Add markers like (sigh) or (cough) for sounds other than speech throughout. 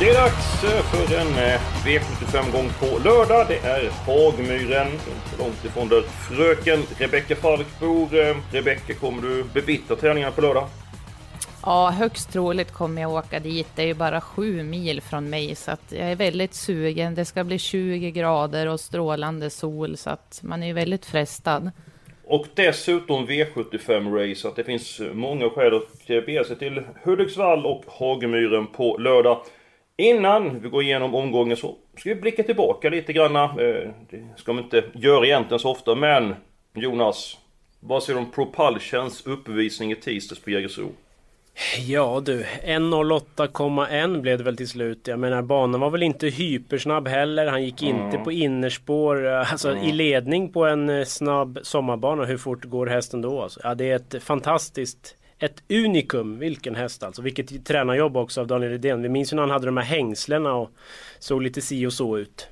Det är dags eh, för en eh, V75-gång på lördag. Det är Hagmyren, inte långt ifrån där fröken Rebecka Falk bor. Eh, Rebecka, kommer du bevittna träningarna på lördag? Ja, högst troligt kommer jag åka dit. Det är ju bara sju mil från mig, så att jag är väldigt sugen. Det ska bli 20 grader och strålande sol, så att man är ju väldigt frestad. Och dessutom V75-race, så att det finns många skäl att bege sig till Hudiksvall och Hagmyren på lördag. Innan vi går igenom omgången så ska vi blicka tillbaka lite granna. Eh, Det ska man inte göra egentligen så ofta, men Jonas, vad säger du om Propulsions uppvisning i tisdags på Jägersro? Ja du, 1.08,1 blev det väl till slut. Jag menar banan var väl inte hypersnabb heller. Han gick inte på innerspår, eh, alltså i ledning på en eh, snabb sommarbana. Hur fort går hästen då? Alltså? Ja, det är ett fantastiskt ett unikum, vilken häst alltså. Vilket tränarjobb också av Daniel Redén. Vi minns ju när han hade de här hängslena och såg lite si och så ut.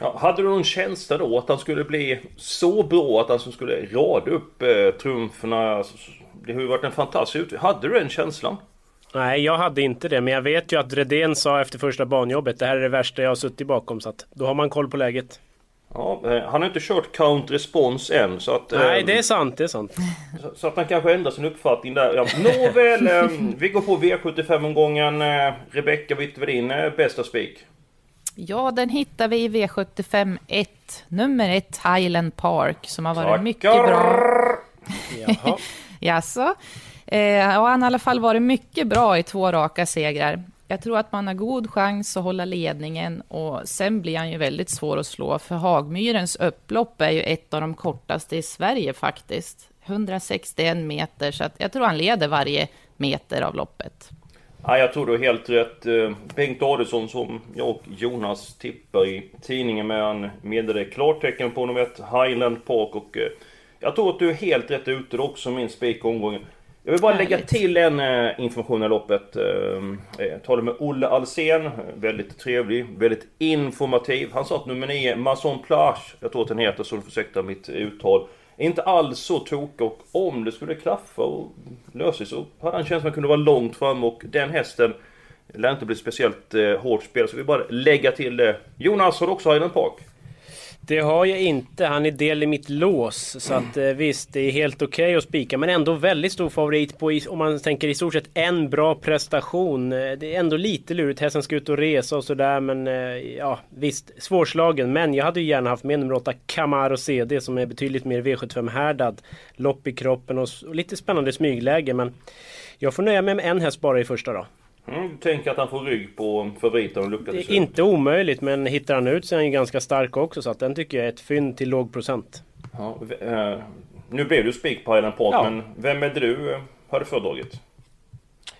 Ja, hade du någon känsla då att han skulle bli så bra att han skulle rada upp eh, trumferna? Alltså, Det har ju varit en fantastisk utveckling. Hade du den känslan? Nej, jag hade inte det. Men jag vet ju att Redén sa efter första banjobbet det här är det värsta jag har suttit bakom. Så att då har man koll på läget. Ja, eh, han har inte kört count response än så att... Nej, det är sant. Det är sant. så, så att han kanske ändrar sin uppfattning där. Ja, nåväl, eh, vi går på V75-omgången. Eh, Rebecka, vilket var din eh, bästa spik? Ja, den hittar vi i V75 1, nummer 1 Highland Park, som har varit mycket bra. Jaha. (laughs) Jaså? Eh, ja, han har i alla fall varit mycket bra i två raka segrar. Jag tror att man har god chans att hålla ledningen och sen blir han ju väldigt svår att slå för Hagmyrens upplopp är ju ett av de kortaste i Sverige faktiskt. 161 meter, så att jag tror han leder varje meter av loppet. Ja, jag tror du har helt rätt. Eh, Bengt Adelsson som jag och Jonas tippar i tidningen med han meddelade klartecken på nummer ett Highland Park och eh, jag tror att du är helt rätt ute också min spik i omgången. Jag vill bara lägga till en eh, information i loppet. Eh, jag talade med Olle Alsen väldigt trevlig, väldigt informativ. Han sa att nummer 9, Mason Plage, jag tror att den heter så du försökte mitt uttal, är inte alls så tokig och om det skulle klaffa och lösa sig så hade han som att han kunde vara långt fram och den hästen lär inte bli speciellt eh, hårt spel så vi bara lägga till det. Jonas, har du också Highland Park? Det har jag inte. Han är del i mitt lås. Så att eh, visst, det är helt okej att spika. Men ändå väldigt stor favorit på, om man tänker i stort sett en bra prestation. Eh, det är ändå lite lurigt. Hästen ska ut och resa och sådär. Men eh, ja, visst, svårslagen. Men jag hade ju gärna haft med nummer 8 Camaro CD som är betydligt mer V75-härdad. Lopp i kroppen och, och lite spännande smygläge. Men jag får nöja mig med en häst bara i första då. Mm, du tänker att han får rygg på favoriten och till Det är inte omöjligt men hittar han ut så är han ju ganska stark också. Så att den tycker jag är ett fynd till låg procent. Ja, eh, nu blev du spik på Highland Park, Ja. men vem är det du eh, hade föredragit?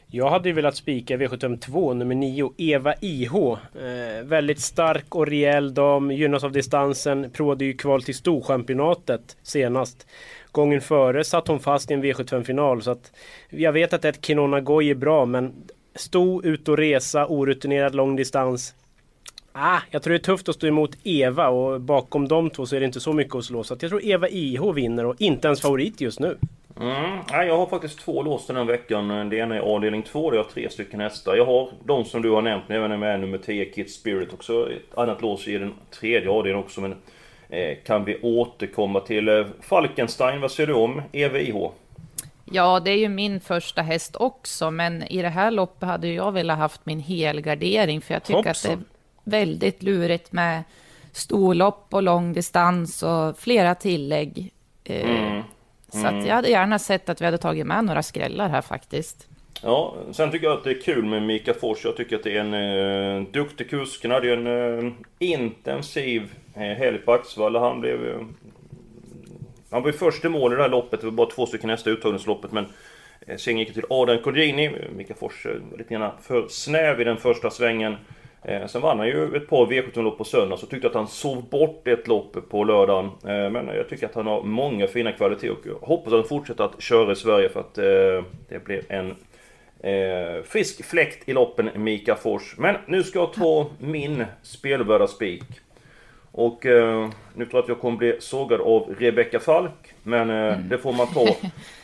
Jag hade ju velat spika V752 nummer 9, Eva IH. Eh, väldigt stark och rejäl dam, gynnas av distansen. Provade ju kval till Storchampionatet senast. Gången före satt hon fast i en V75-final. Så att jag vet att ett Kinona Goy är bra, men Stå, ut och resa, orutinerad lång distans. Ah, jag tror det är tufft att stå emot Eva och bakom de två så är det inte så mycket att slå. Så jag tror Eva IH vinner och inte ens favorit just nu. Mm, nej, jag har faktiskt två lås den här veckan. Det ena är avdelning 2 där jag har tre stycken hästar. Jag har de som du har nämnt, även med nummer 10 Kit Spirit också. Ett annat lås i den tredje avdelningen också. Men eh, kan vi återkomma till eh, Falkenstein? Vad säger du om EVIH? Ja, det är ju min första häst också, men i det här loppet hade jag velat haft min helgardering, för jag tycker att det är Hoppsan. väldigt lurigt med storlopp och lång distans och flera tillägg. Eh, Så att jag hade gärna sett att vi hade tagit med några skrällar här faktiskt. Ja, sen tycker jag att det är kul med Mika Fors. Jag tycker att det är en eh, duktig kusk. Han hade ju en eh, intensiv eh, helg på Axevalla. Han blev... Eh, han var ju först i mål i det här loppet. Det var bara två stycken hästar i uttagningsloppet. Men Eh, sen gick det till Adrian Codrini. Mika Fors eh, var lite grann för snäv i den första svängen. Eh, sen vann han ju ett par V17-lopp på söndag, så tyckte att han sov bort ett lopp på lördagen. Eh, men jag tycker att han har många fina kvaliteter och jag hoppas att han fortsätter att köra i Sverige för att det blir en frisk fläkt i loppen, Mika Fors. Men nu ska jag ta min spelvärda spik. Och eh, nu tror jag att jag kommer bli sågad av Rebecka Falk. Men eh, mm. det får man ta. (laughs)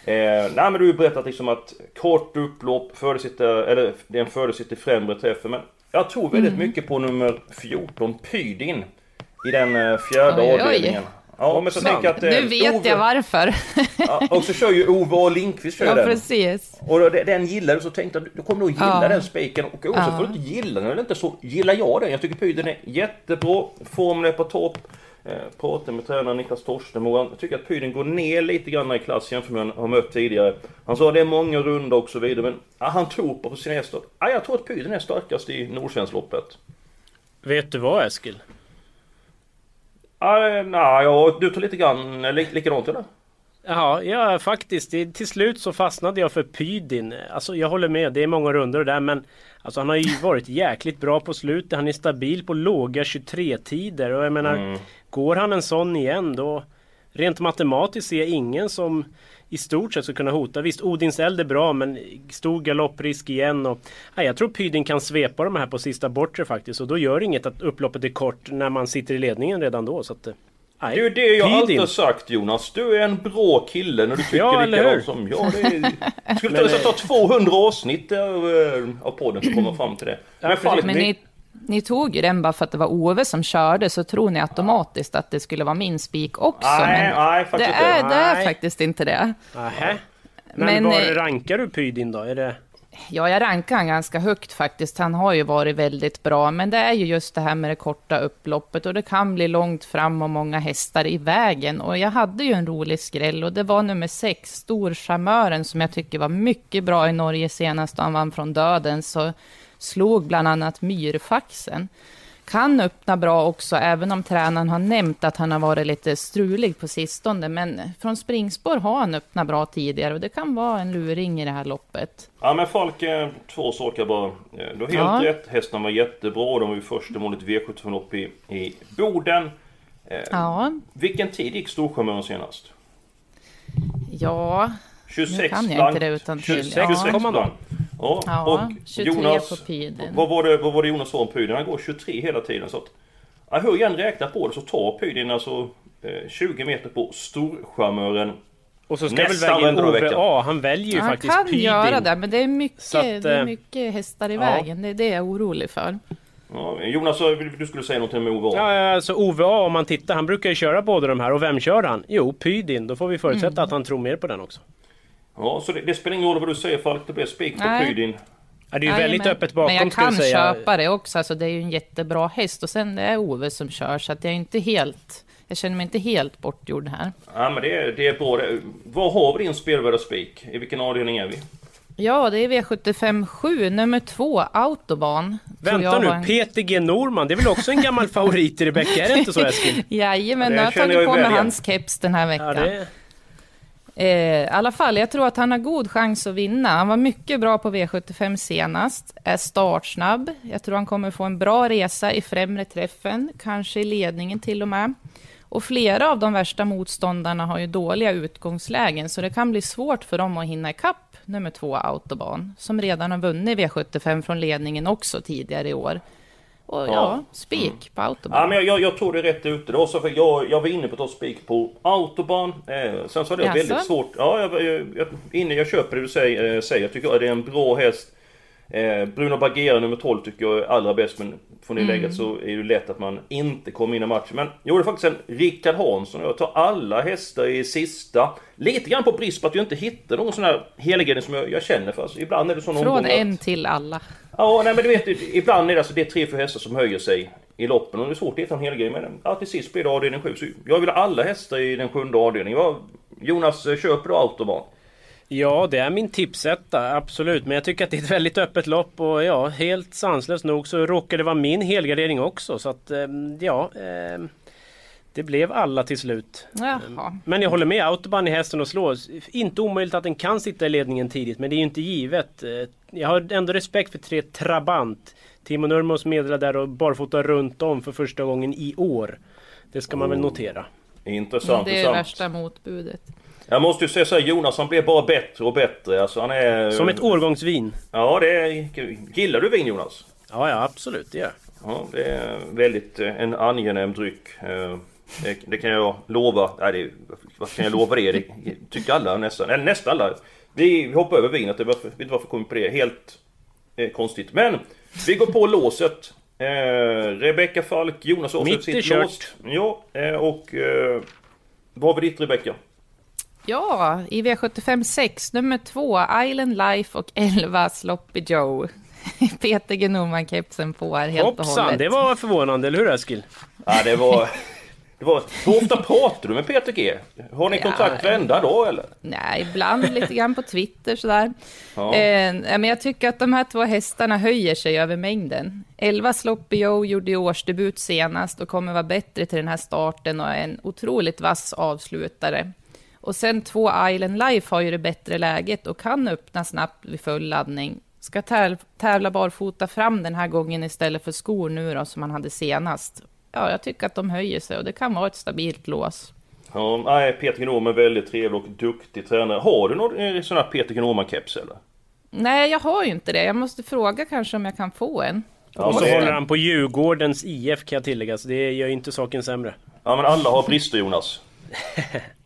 Eh, nej men du har ju berättat liksom att kort upplopp, föresitter, eller det är en fördesitter främre träffen. Men jag tror väldigt mm. mycket på nummer 14, Pydin. I den eh, fjärde oj, avdelningen. Oj. Ja, men så tänker jag att... Nu eh, vet Ove, jag varför. ja, och så kör ju Ove och Lindqvist kör ja, den. precis. Och den gillar du, så tänkte jag du kommer nog gilla ja. den spiken. Och Ove, ja. får du inte gilla den eller inte så gillar jag den. Jag tycker Pydin är jättebra. Formen är på topp. Eh, pratade med tränaren Niklas Torstenmo. Jag tycker att Pydin går ner lite grann i klass jämfört med han har mött tidigare. Han sa att det är många runda och så vidare. Men ja, han tror på sin hästar. Ja, jag tror att Pydin är starkast i Nordsvenskloppet. Vet du vad Eskil? Ah, nej, ja, du tar lite grann likadant eller? Ja, ja faktiskt. Till slut så fastnade jag för Pydin. Alltså jag håller med, det är många runder där men Alltså han har ju varit jäkligt bra på slutet. Han är stabil på låga 23-tider och jag menar mm. Går han en sån igen då Rent matematiskt ser jag ingen som i stort sett ska kunna hota. Visst, Odins eld är bra men stor galopprisk igen. Och, nej, jag tror Pydin kan svepa de här på sista bortre faktiskt. Och då gör inget att upploppet är kort när man sitter i ledningen redan då. Så att, eh, nej, det är det jag alltid har sagt Jonas. Du är en bra kille när du tycker ja, likadant som jag. Det är, (laughs) skulle men, ta 200 avsnitt av, eh, av podden för att komma fram till det. Men, ja, men ni, ni tog ju den bara för att det var Ove som körde, så tror ni automatiskt att det skulle vara min spik också. Nej, men nej, det, är, det är faktiskt inte det. Nähä. Men, men var eh, rankar du Pydin då? Är det... Ja, jag rankar han ganska högt faktiskt. Han har ju varit väldigt bra, men det är ju just det här med det korta upploppet och det kan bli långt fram och många hästar i vägen. Och jag hade ju en rolig skräll och det var nummer sex, Storcharmören, som jag tycker var mycket bra i Norge senast. Han vann från döden, så slog bland annat myrfaxen. Kan öppna bra också, även om tränaren har nämnt att han har varit lite strulig på sistone. Men från springspår har han öppnat bra tidigare och det kan vara en luring i det här loppet. Ja men Falk, två saker bara. Eh, du har helt ja. rätt, hästarna var jättebra. De var ju första målet V75 upp i, i Boden. Eh, ja. Vilken tid gick Storsjömännen senast? Ja, 26 nu kan jag inte det utan till. 26, ja. 26 blank. Ja, ja och 23 Jonas, på Pydin. Vad var, det, vad var det Jonas sa om Pydin? Han går 23 hela tiden. Så att, ja, hur jag än räknar på det så tar Pydin alltså eh, 20 meter på storcharmören och så ska Nästan väl välja Ove A. Han väljer ju han faktiskt Pydin. Han kan göra det, men det är mycket, att, det är eh, mycket hästar i ja. vägen. Det är det jag är orolig för. Ja, Jonas, du skulle säga något med Ove A? Ja, alltså Ove A, om man tittar, han brukar ju köra båda de här. Och vem kör han? Jo, Pydin. Då får vi förutsätta mm. att han tror mer på den också. Ja, så det, det spelar ingen roll vad du säger Falk, det blir spik på Pydin. Ja, det är ju väldigt men, öppet bakom Men jag kan köpa det också, alltså, det är ju en jättebra häst. Och sen det är Ove som kör, så att jag är inte helt... Jag känner mig inte helt bortgjord här. Ja, men det är, det är bra. Vad har vi din spelvärda spik? I vilken avdelning är vi? Ja, det är V75 7, nummer två, Autobahn. Vänta nu, en... Peter G Norman, det är väl också en gammal favorit i Rebecka, är det inte så (laughs) Eskil? Jajamän, nu har jag tagit på mig hans keps den här veckan. Ja, det... Eh, I alla fall, jag tror att han har god chans att vinna. Han var mycket bra på V75 senast, är startsnabb. Jag tror han kommer få en bra resa i främre träffen, kanske i ledningen till och med. Och flera av de värsta motståndarna har ju dåliga utgångslägen, så det kan bli svårt för dem att hinna ikapp nummer två Autobahn, som redan har vunnit V75 från ledningen också tidigare i år. Och ja, ja spik mm. på autobahn. Ja, men jag, jag, jag tror det är rätt ute då. Så för jag, jag var inne på att ta spik på autobahn. Eh, sen så hade jag väldigt svårt. Ja, jag, jag, jag, inne, jag köper det du säger. Eh, säger. Jag tycker att det är en bra häst. Eh, Bruno Bagheera nummer 12 tycker jag är allra bäst. Men från det mm. läget så är det lätt att man inte kommer in i matchen. Men jag gjorde faktiskt en Rickard Hansson. Jag tar alla hästar i sista. Lite grann på brist på att jag inte hittar någon sån här helgardering som jag, jag, känner för. Alltså, ibland är det så någon Från en att... till alla. Ja, nej men du vet, ibland är det alltså det är tre, fyra hästar som höjer sig i loppen och det är svårt att hitta en hel grej. Men ja, till sist blir det avdelning 7. Så jag vill ha alla hästar i den sjunde avdelningen. Jonas, köper du autobahn? Ja, det är min tipsetta, absolut. Men jag tycker att det är ett väldigt öppet lopp och ja, helt sanslöst nog så råkar det vara min helgardering också. Så att ehm, ja... Eh, Det blev alla till slut. Jaha. Men jag håller med, autobahn är hästen att slå. Inte omöjligt att den kan sitta i ledningen tidigt, men det är ju inte givet. Eh, Jag har ändå respekt för tre Trabant. Timo Nurmos meddelade där och barfota runt om för första gången i år. Det ska man väl Oh. notera. Intressant. Det är intressant. värsta motbudet. Jag måste ju säga så här, Jonas han blir bara bättre och bättre. Alltså, han är... Som ett årgångsvin. Ja, det är... Gillar du vin Jonas? Ja, ja absolut, det gör jag. Ja, det är väldigt eh, en angenäm dryck. Eh, Det, det kan jag lova. Nej, det, vad kan jag lova det? Det tycker alla nästan. Eller nästan alla. Vi, vi hoppar över vinet. Det var, vet inte varför jag kom på det. Helt eh, konstigt. Men vi går på låset. Eh, Rebecka Falk, Jonas är sitt kört. lås. Ja, eh, och... Eh, vad var ditt Rebecka? Ja, i V75 6, nummer 2, Island Life och 11, Sloppy Joe. (laughs) Peter G. Norman-kepsen på här helt och Hoppsan, hållet. det var förvånande, eller hur Eskil? Ja, det var... Det var, hur ofta pratar du med Peter G? Har ni Ja, kontakt varenda dag eller? Nej, ibland lite grann på Twitter sådär. Ja. Eh, men jag tycker att de här två hästarna höjer sig över mängden. 11 Sloppy Joe gjorde årsdebut senast och kommer vara bättre till den här starten och är en otroligt vass avslutare. Och sen två Island Life har ju det bättre läget och kan öppna snabbt vid full laddning. Ska täv- tävla barfota fram den här gången istället för skor nu då, som han hade senast. Ja, jag tycker att de höjer sig och det kan vara ett stabilt lås. Ja, nej, Peter Gnom är väldigt trevlig och duktig tränare. Har du någon eh, sån här Peter Gnoman-keps eller? Nej, jag har ju inte det. Jag måste fråga kanske om jag kan få en. Ja, och så det- håller han på Djurgårdens IF kan jag tillägga, så det gör ju inte saken sämre. Ja men alla har brister Jonas. (laughs)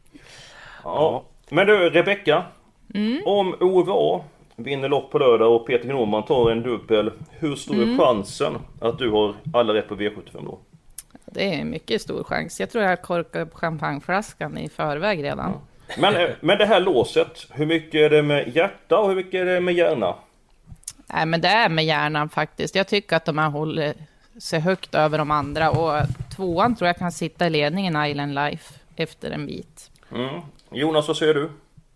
Ja. Men du Rebecka. Om OVA vinner lopp på lördag och Peter Gnoman tar en dubbel. Hur stor är chansen att du har alla rätt på V75 då? Det är mycket stor chans. Jag tror jag korkar upp champagneflaskan i förväg redan. Men, eh, men det här låset, hur mycket är det med hjärta och hur mycket är det med hjärna? Nej, men det är med hjärnan faktiskt. Jag tycker att de här håller sig högt över de andra och tvåan tror jag kan sitta i ledningen Island Life efter en bit. Mm. Jonas, vad säger du?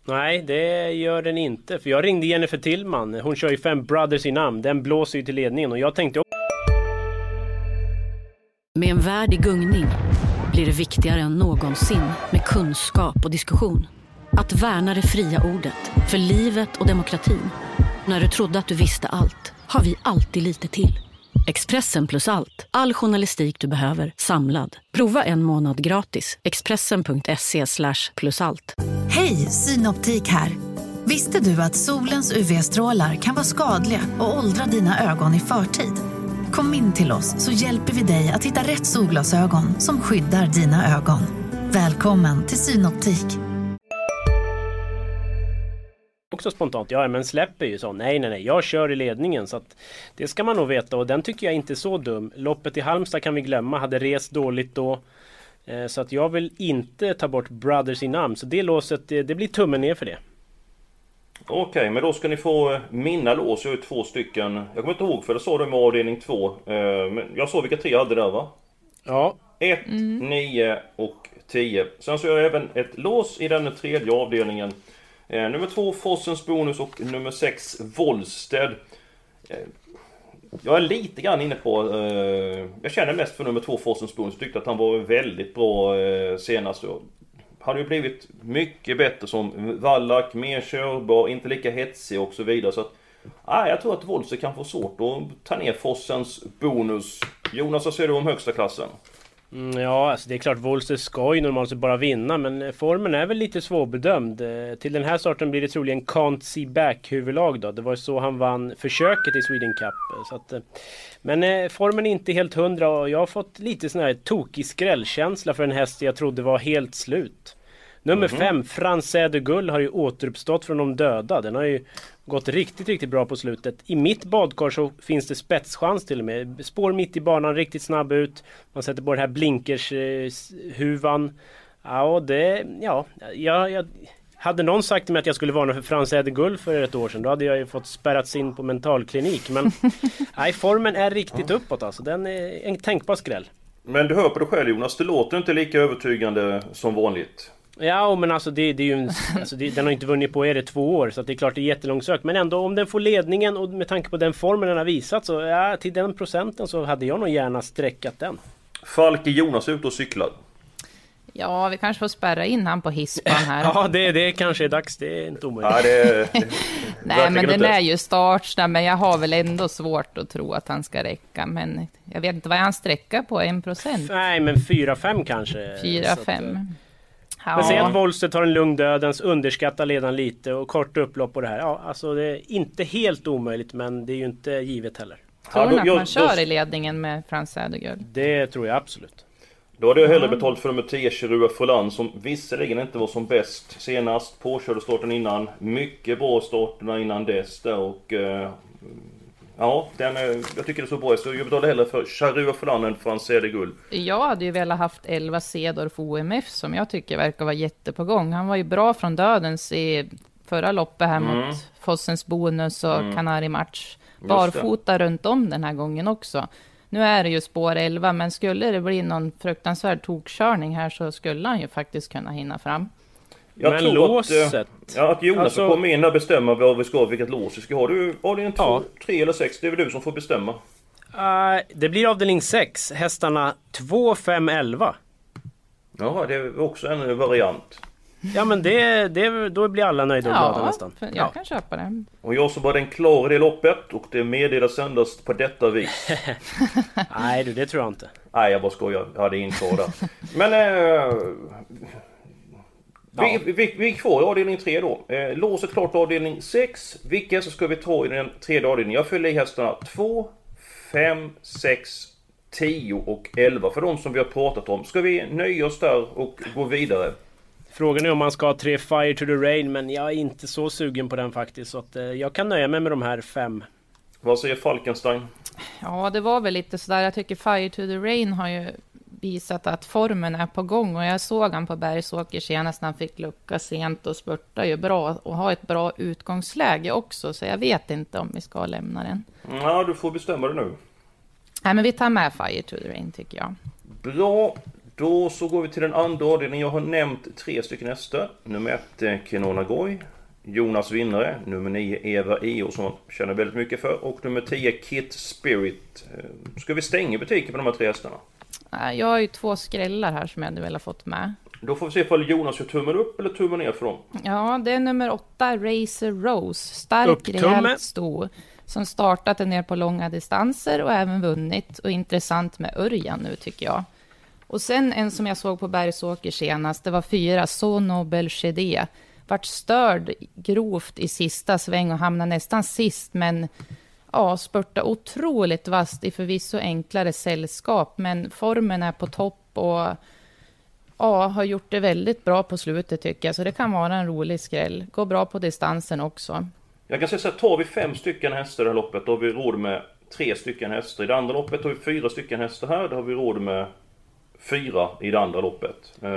Nej, det gör den inte. För jag ringde Jennifer Tillman. Hon kör ju Fem Brothers i namn. Den blåser ju till ledningen och jag tänkte Med en värld i gungning blir det viktigare än någonsin med kunskap och diskussion. Att värna det fria ordet, för livet och demokratin. När du trodde att du visste allt, har vi alltid lite till. Expressen plus allt, all journalistik du behöver, samlad. Prova en månad gratis. Expressen.se slash plus allt. Hej, Synoptik här. Visste du att solens UV-strålar kan vara skadliga och åldra dina ögon i förtid? Kom in till oss så hjälper vi dig att hitta rätt solglasögon som skyddar dina ögon. Välkommen till Synoptik också spontant, ja men släpper ju så. Nej, nej, nej, jag kör i ledningen. Så att det ska man nog veta och den tycker jag inte är så dum. Loppet i Halmstad kan vi glömma, hade rest dåligt då. Eh, Så att jag vill inte ta bort Brothers i namn. Så det låset, det, det blir tummen ner för det. Okej, men då ska ni få eh, mina lås. Jag har ju två stycken. Jag kommer inte ihåg för det sa du med avdelning två. Eh, Men jag såg vilka tre jag hade där va? Ja, 1, 9 och 10. Sen så har jag även ett lås i den tredje avdelningen. Eh, nummer 2 Fossens Bonus och nummer 6 Wollsted. Eh, jag är lite grann inne på... Eh, jag känner mest för nummer 2 Fossens Bonus. Tyckte att han var väldigt bra eh, senast. Och hade ju blivit mycket bättre som vallack, mer körbar, inte lika hetsig och så vidare. Så att, ah, jag tror att Wollsted kan få svårt att ta ner Fossens Bonus. Jonas, vad säger du om högsta klassen? Mm, Ja, alltså det är klart Wollster ska ju normalt sett bara vinna men eh, formen är väl lite svårbedömd. Eh, Till den här starten blir det troligen Can't See Back huvudlag då. Det var ju så han vann försöket i Sweden Cup. eh, Så att, men formen är inte helt hundra och jag har fått lite sån här tokig skrällkänsla för en häst jag trodde var helt slut. Nummer fem, Franzé de Gull, har ju återuppstått från de döda. Den har ju gått riktigt, riktigt bra på slutet. I mitt badkar så finns det spetschans till och med. Spår mitt i banan, riktigt snabb ut. Man sätter på den här blinkers-huvan. Ja, och det... Ja, jag, jag... Hade någon sagt till mig att jag skulle varna för Franzé de Gull för ett år sedan, då hade jag ju fått spärrats in på mentalklinik. Men (laughs) nej, formen är riktigt uppåt alltså. Den är en tänkbar skräll. Men du hör på dig själv Jonas, det låter inte lika övertygande som vanligt. Ja, men alltså det, det är ju en, (laughs) alltså det, den har inte vunnit på är det två år så att det är klart det är jättelångsökt. Men ändå om den får ledningen och med tanke på den formen den har visat så ja, till den procenten så hade jag nog gärna sträckat den. Falk är Jonas ute och cyklar. Ja, vi kanske får spärra in han på hispan här. (laughs) ja, det, det kanske är dags. Det är inte omöjligt. Ja, det, det, (laughs) Nej, men den är ju startsnabb, men jag har väl ändå svårt att tro att han ska räcka. Men jag vet inte, vad han sträcka på? En procent? Nej, men 4-5 kanske. 4-5. Ja. Men säg att Wollstedt tar en lugn dödens, underskattar ledaren lite och kort upplopp och det här. Ja, alltså det är inte helt omöjligt, men det är ju inte givet heller. Tror ja, att man kör då, i ledningen med Frans Sädergöl? Det tror jag absolut. Då hade jag hellre betalt för nummer 10, Chirua Frolan, som visserligen inte var som bäst senast. Påkörde starten innan. Mycket bra starterna innan dess där och... Uh, ja, den, uh, jag tycker det är så bra. Så jag betalar hellre för Charua Frolan än Frans Cedergull. Jag hade ju velat haft 11 Cedorf OMF som jag tycker verkar vara jättepågång. Han var ju bra från dödens i förra loppet här mm. mot Fossens Bonus och mm. Canari Match. Barfota runt om den här gången också. Nu är det ju spår 11, men skulle det bli någon fruktansvärd tokkörning här så skulle han ju faktiskt kunna hinna fram. Jag men tror låset? Att, ja, att Jonas alltså... komma in och bestämma vad vi ska vilket lås vi ska ha. Du, avdelning 2, ja. 3 eller 6, det är väl du som får bestämma? Uh, det blir avdelning 6, hästarna 2, 5, 11. Ja, det är också en variant. Ja men det, det, då blir alla nöjda och glada ja, nästan. jag ja. kan köpa det. Och jag som var den klar i det loppet och det meddelas endast på detta vis. (laughs) Nej du, det tror jag inte. Nej jag bara skojar. Jag hade kvar där. Men... Eh, vi, vi, vi, vi är kvar i avdelning 3 då. Eh, låset klart avdelning 6. Vilka så ska vi ta i den tredje avdelningen? Jag fyller i hästarna 2, 5, 6, 10 och 11 för de som vi har pratat om. Ska vi nöja oss där och gå vidare? Frågan är om man ska ha tre Fire to the Rain men jag är inte så sugen på den faktiskt. Så att, eh, jag kan nöja mig med de här fem. Vad säger Falkenstein? Ja, det var väl lite sådär. Jag tycker Fire to the Rain har ju visat att formen är på gång och jag såg han på Bergsåker senast när han fick lucka sent och spurta ju bra och har ett bra utgångsläge också så jag vet inte om vi ska lämna den. Ja, du får bestämma det nu. Nej, men vi tar med Fire to the Rain tycker jag. Bra, då så går vi till den andra avdelningen. Jag har nämnt tre stycken hästar. Nummer ett är Kenona Goy. Jonas vinnare. Nummer 9 Eva Io som jag känner väldigt mycket för. Och nummer 10 Kit Spirit. Eh, ska vi stänga butiken på de här tre hästarna? Jag har ju två skrällar här som jag hade velat fått med. Då får vi se ifall Jonas gör tummen upp eller tummen ner för dem. Ja, det är nummer 8 Racer Rose. Stark, rejält stor. Som startat ner på långa distanser och även vunnit. Och intressant med Örjan nu tycker jag. Och sen en som jag såg på Bergsåker senast, det var fyra, Sono Belchedé. Vart störd grovt i sista sväng och hamnade nästan sist, men ja, spurta otroligt vast i förvisso enklare sällskap, men formen är på topp och ja, har gjort det väldigt bra på slutet tycker jag, så det kan vara en rolig skräll. Går bra på distansen också. Jag kan säga så här, tar vi fem stycken hästar i det här loppet, då har vi råd med tre stycken hästar. I det andra loppet har vi fyra stycken hästar här, då har vi råd med fyra i det andra loppet. Eh,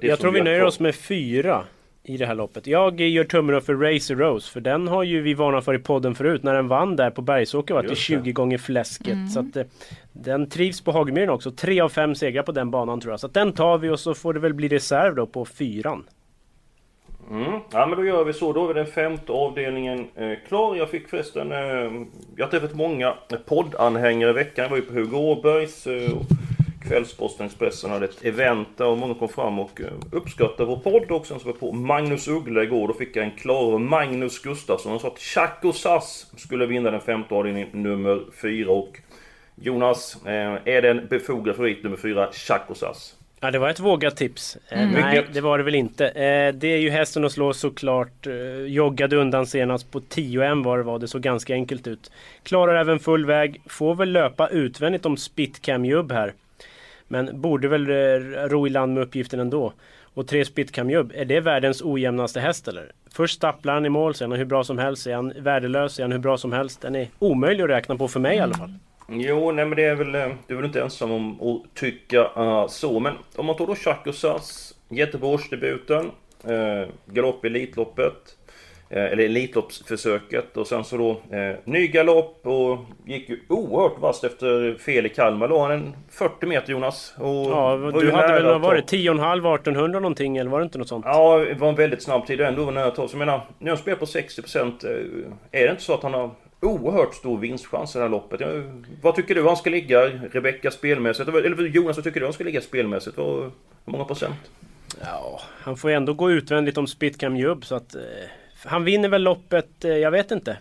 det jag tror vi nöjer oss med fyra i det här loppet. Jag gör tummen upp för Racer Rose, för den har ju vi varnat för i podden förut. När den vann där på Bergsåker var det 20 gånger fläsket. Mm. Så att, eh, den trivs på Hagmyren också. Tre av fem segrar på den banan tror jag. Så att den tar vi och så får det väl bli reserv då på fyran. Mm. Ja men då gör vi så. Då är den femte avdelningen eh, klar. Jag fick förresten... Eh, jag har träffat många poddanhängare i veckan. Jag var ju på Hugo Åbergs eh, Kvällsposten Expressen hade ett event där och många kom fram och eh, uppskattade vår podd. Och sen så var jag på Magnus Uggla igår. Då fick jag en klar av Magnus Gustafsson. Han sa att Chaco Sass skulle vinna den femte avdelningen nummer fyra. Och Jonas, eh, är det en befogad favorit nummer fyra, Chaco Sass? Ja det var ett vågat tips. Eh, mm. Nej det var det väl inte. Det är ju hästen att slå såklart. Joggade undan senast på 10 var det var. Det såg ganska enkelt ut. Klarar även full väg. Får väl löpa utvändigt om Spitcam Jubb här. Men borde väl eh, ro i land med uppgiften ändå. Och tre Spitkamjubb, är det världens ojämnaste häst eller? Först stapplar han i mål, sen är han hur bra som helst. Är han värdelös, är han hur bra som helst. Den är omöjlig att räkna på för mig i alla fall. Mm. Jo, nej men det är väl, eh, du är väl inte ensam om att tycka uh, så. Men om man tar då Chakosas, Göteborgsdebuten, uh, galopp i Elitloppet. Eh, eller Elitloppsförsöket och sen så då eh, ny galopp och gick ju oerhört vasst efter fel i Kalmar. Låg han en 40 meter Jonas. Och ja, du hade väl vad var det 10,5 1800 någonting eller var det inte något sånt? Ja, det var en väldigt snabb tid ändå var nära Så jag menar, när han spelar på 60% eh, är det inte så att han har oerhört stor vinstchans i det här loppet. Vad tycker du han ska ligga, Rebecka spelmässigt? Eller Jonas, vad tycker du han ska ligga spelmässigt? Hur många procent? Ja, han får ju ändå gå utvändigt om Spitcam Jubb så att... Eh, han vinner väl loppet, eh, jag vet inte.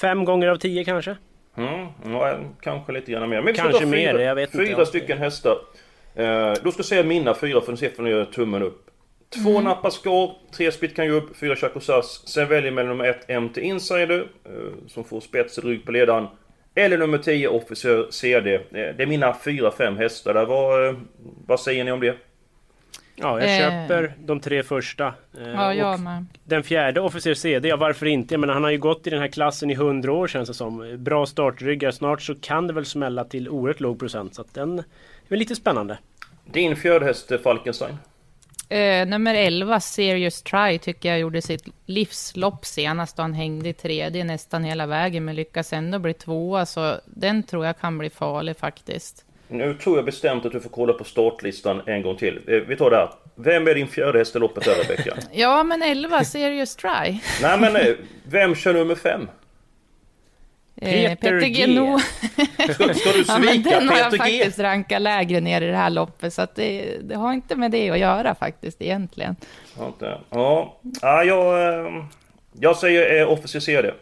Fem gånger av tio kanske? Mm, ja, kanske lite grann mer. Men Kanske fyra, mer, jag vet inte. fyra stycken hästar. Eh, då ska jag säga mina fyra för att se om ni gör tummen upp. Två Mm. Nappa Scar, tre Spitcan Jubb, fyra Chaco Sass. Sen väljer man nummer ett MT Insider, eh, som får spets rygg på ledaren. Eller nummer 10 Officer CD. Eh, det är mina fyra, fem hästar där. Vad, eh, vad säger ni om det? Ja, jag Eh. köper de tre första. Eh, Ja, och jag med. Den fjärde Officer CD, ja varför inte? Men han har ju gått i den här klassen i 100 år känns det som. Bra startryggar, snart så kan det väl smälla till oerhört låg procent. Så att den är väl lite spännande. Din fjärde häst Falkenstein? Eh, nummer 11, Serious Try, tycker jag gjorde sitt livslopp senast då han hängde i tredje nästan hela vägen, men lyckas ändå bli tvåa, så den tror jag kan bli farlig faktiskt. Nu tror jag bestämt att du får kolla på startlistan en gång till. Eh, vi tar det här. Vem är din fjärde häst i loppet där Rebecka? (laughs) Ja, men 11, Serious Try. (laughs) Nej men eh, vem kör nummer fem? Eh, Peter G. Geno. Ska, ska du (laughs) Ja, men svika den har jag Peter G? faktiskt rankat lägre ner i det här loppet, så att det, det har inte med det att göra faktiskt egentligen. Ja. Ja, ja jag, jag säger eh, Officer CD.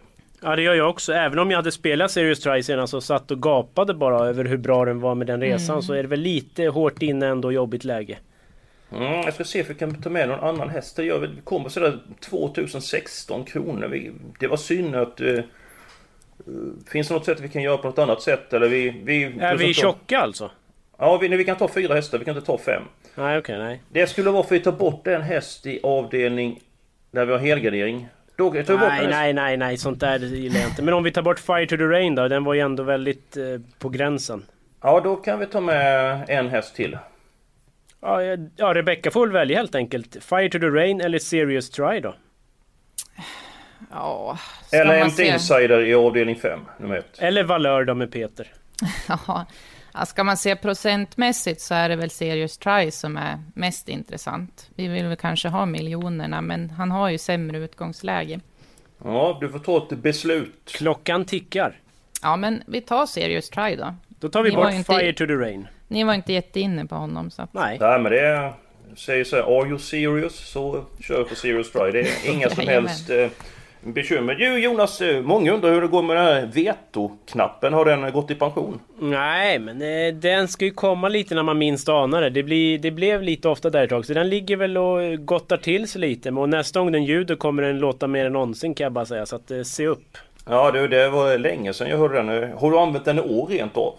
Ja det gör jag också. Även om jag hade spelat Serious Try senast och satt och gapade bara över hur bra den var med den resan Mm. så är det väl lite hårt inne ändå jobbigt läge. Mm, jag ska se om vi kan ta med någon annan häst. Det gör kommer sådär 2016 kronor. Vi, det var synd att... Uh, finns det något sätt vi kan göra på något annat sätt? Eller vi... vi Är vi ta- tjocka alltså? Ja, vi, nej, vi kan ta fyra hästar. Vi kan inte ta fem. Nej okej, nej. Det skulle vara för att vi tar bort en häst i avdelning där vi har helgardering. Då tar vi bort Nej, nej, nej, nej, sånt där gillar jag inte. Men om vi tar bort Fire to the Rain då, den var ju ändå väldigt eh, på gränsen. Ja, då kan vi ta med en häst till. Ja, ja, Rebecca får väl välja helt enkelt. Fire to the Rain eller Serious Try då? Ja, Eller MT se- Insider i avdelning 5, nummer ett. Eller Valör då med Peter. (laughs) Ja, ja, ska man se procentmässigt så är det väl Serious Try som är mest intressant. Vi vill väl kanske ha miljonerna, men han har ju sämre utgångsläge. Ja, du får ta ett beslut. Klockan tickar. Ja, men vi tar Serious Try då. Då tar vi Ni bort inte- Fire to the Rain. Ni var inte jätteinne på honom, så att... Nej. Nej men det är... Säger så här, are you serious? Så kör på serious try. Det är inga som (laughs) helst eh, bekymmer. Du Jonas, eh, många undrar hur det går med den här veto-knappen. Har den gått i pension? Nej, men eh, den ska ju komma lite när man minst anar det. Det, blir, det blev lite ofta där ett tag, så den ligger väl och eh, gottar till sig lite. Men nästa gång den ljuder kommer den låta mer än någonsin kan jag bara säga. Så att eh, se upp. Ja du, det var länge sedan jag hörde den. Har du använt den i år rent av?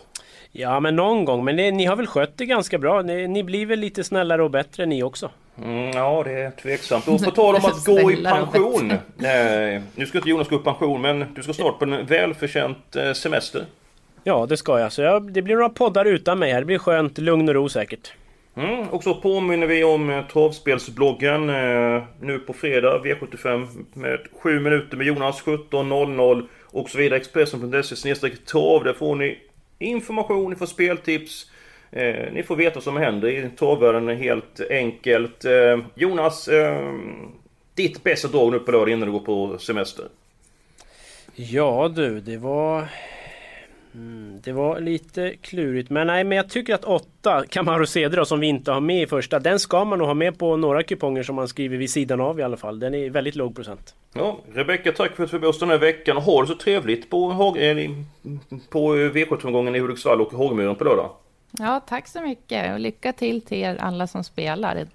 Ja, men någon gång. Men det, ni har väl skött det ganska bra? Ni, ni blir väl lite snällare och bättre ni också? Mm, ja, det är tveksamt. Och på (laughs) tal om att gå i pension. Eh, nu ska inte Jonas gå i pension, men du ska snart på en välförtjänt eh, semester. Ja, det ska jag. Så jag, det blir några poddar utan mig här. Det blir skönt, lugn och ro säkert. Mm, och så påminner vi om eh, travspelsbloggen eh, nu på fredag V75 med 7 minuter med Jonas 17.00 och så vidare. Expressen.se snedstreck trav. Där får ni information, ni får speltips. Eh, ni får veta vad som händer i travvärlden helt enkelt. Eh, Jonas, eh, ditt bästa drag nu på lördag innan du går på semester? Ja du, det var... Mm, det var lite klurigt. Men nej, men jag tycker att 8 Camaro Cedra som vi inte har med i första, den ska man nog ha med på några kuponger som man skriver vid sidan av i alla fall. Den är väldigt låg procent. Ja, Rebecka, tack för att du var med oss den här veckan. Ha det så trevligt på, eh, på V75-omgången i Hudiksvall och Hagmyren på lördag. Ja, tack så mycket och lycka till till er alla som spelar.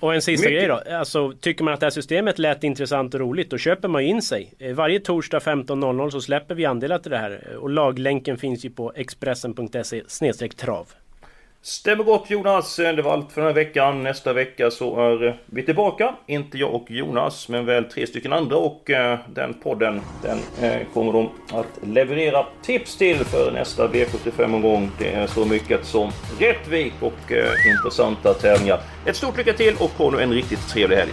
Och en sista Mycket- grej då. Alltså, tycker man att det här systemet lät intressant och roligt, då köper man ju in sig. Eh, Varje torsdag 15.00 så släpper vi andelar till det här. Och laglänken finns ju på expressen.se trav. Stämmer gott Jonas, det var allt för den här veckan. Nästa vecka så är vi tillbaka. Inte jag och Jonas, men väl tre stycken andra. Och eh, den podden, den eh, kommer de att leverera tips till för nästa V75-omgång. Det är så mycket som Rättvik och eh, intressanta tävlingar. Ett stort lycka till och ha nu en riktigt trevlig helg.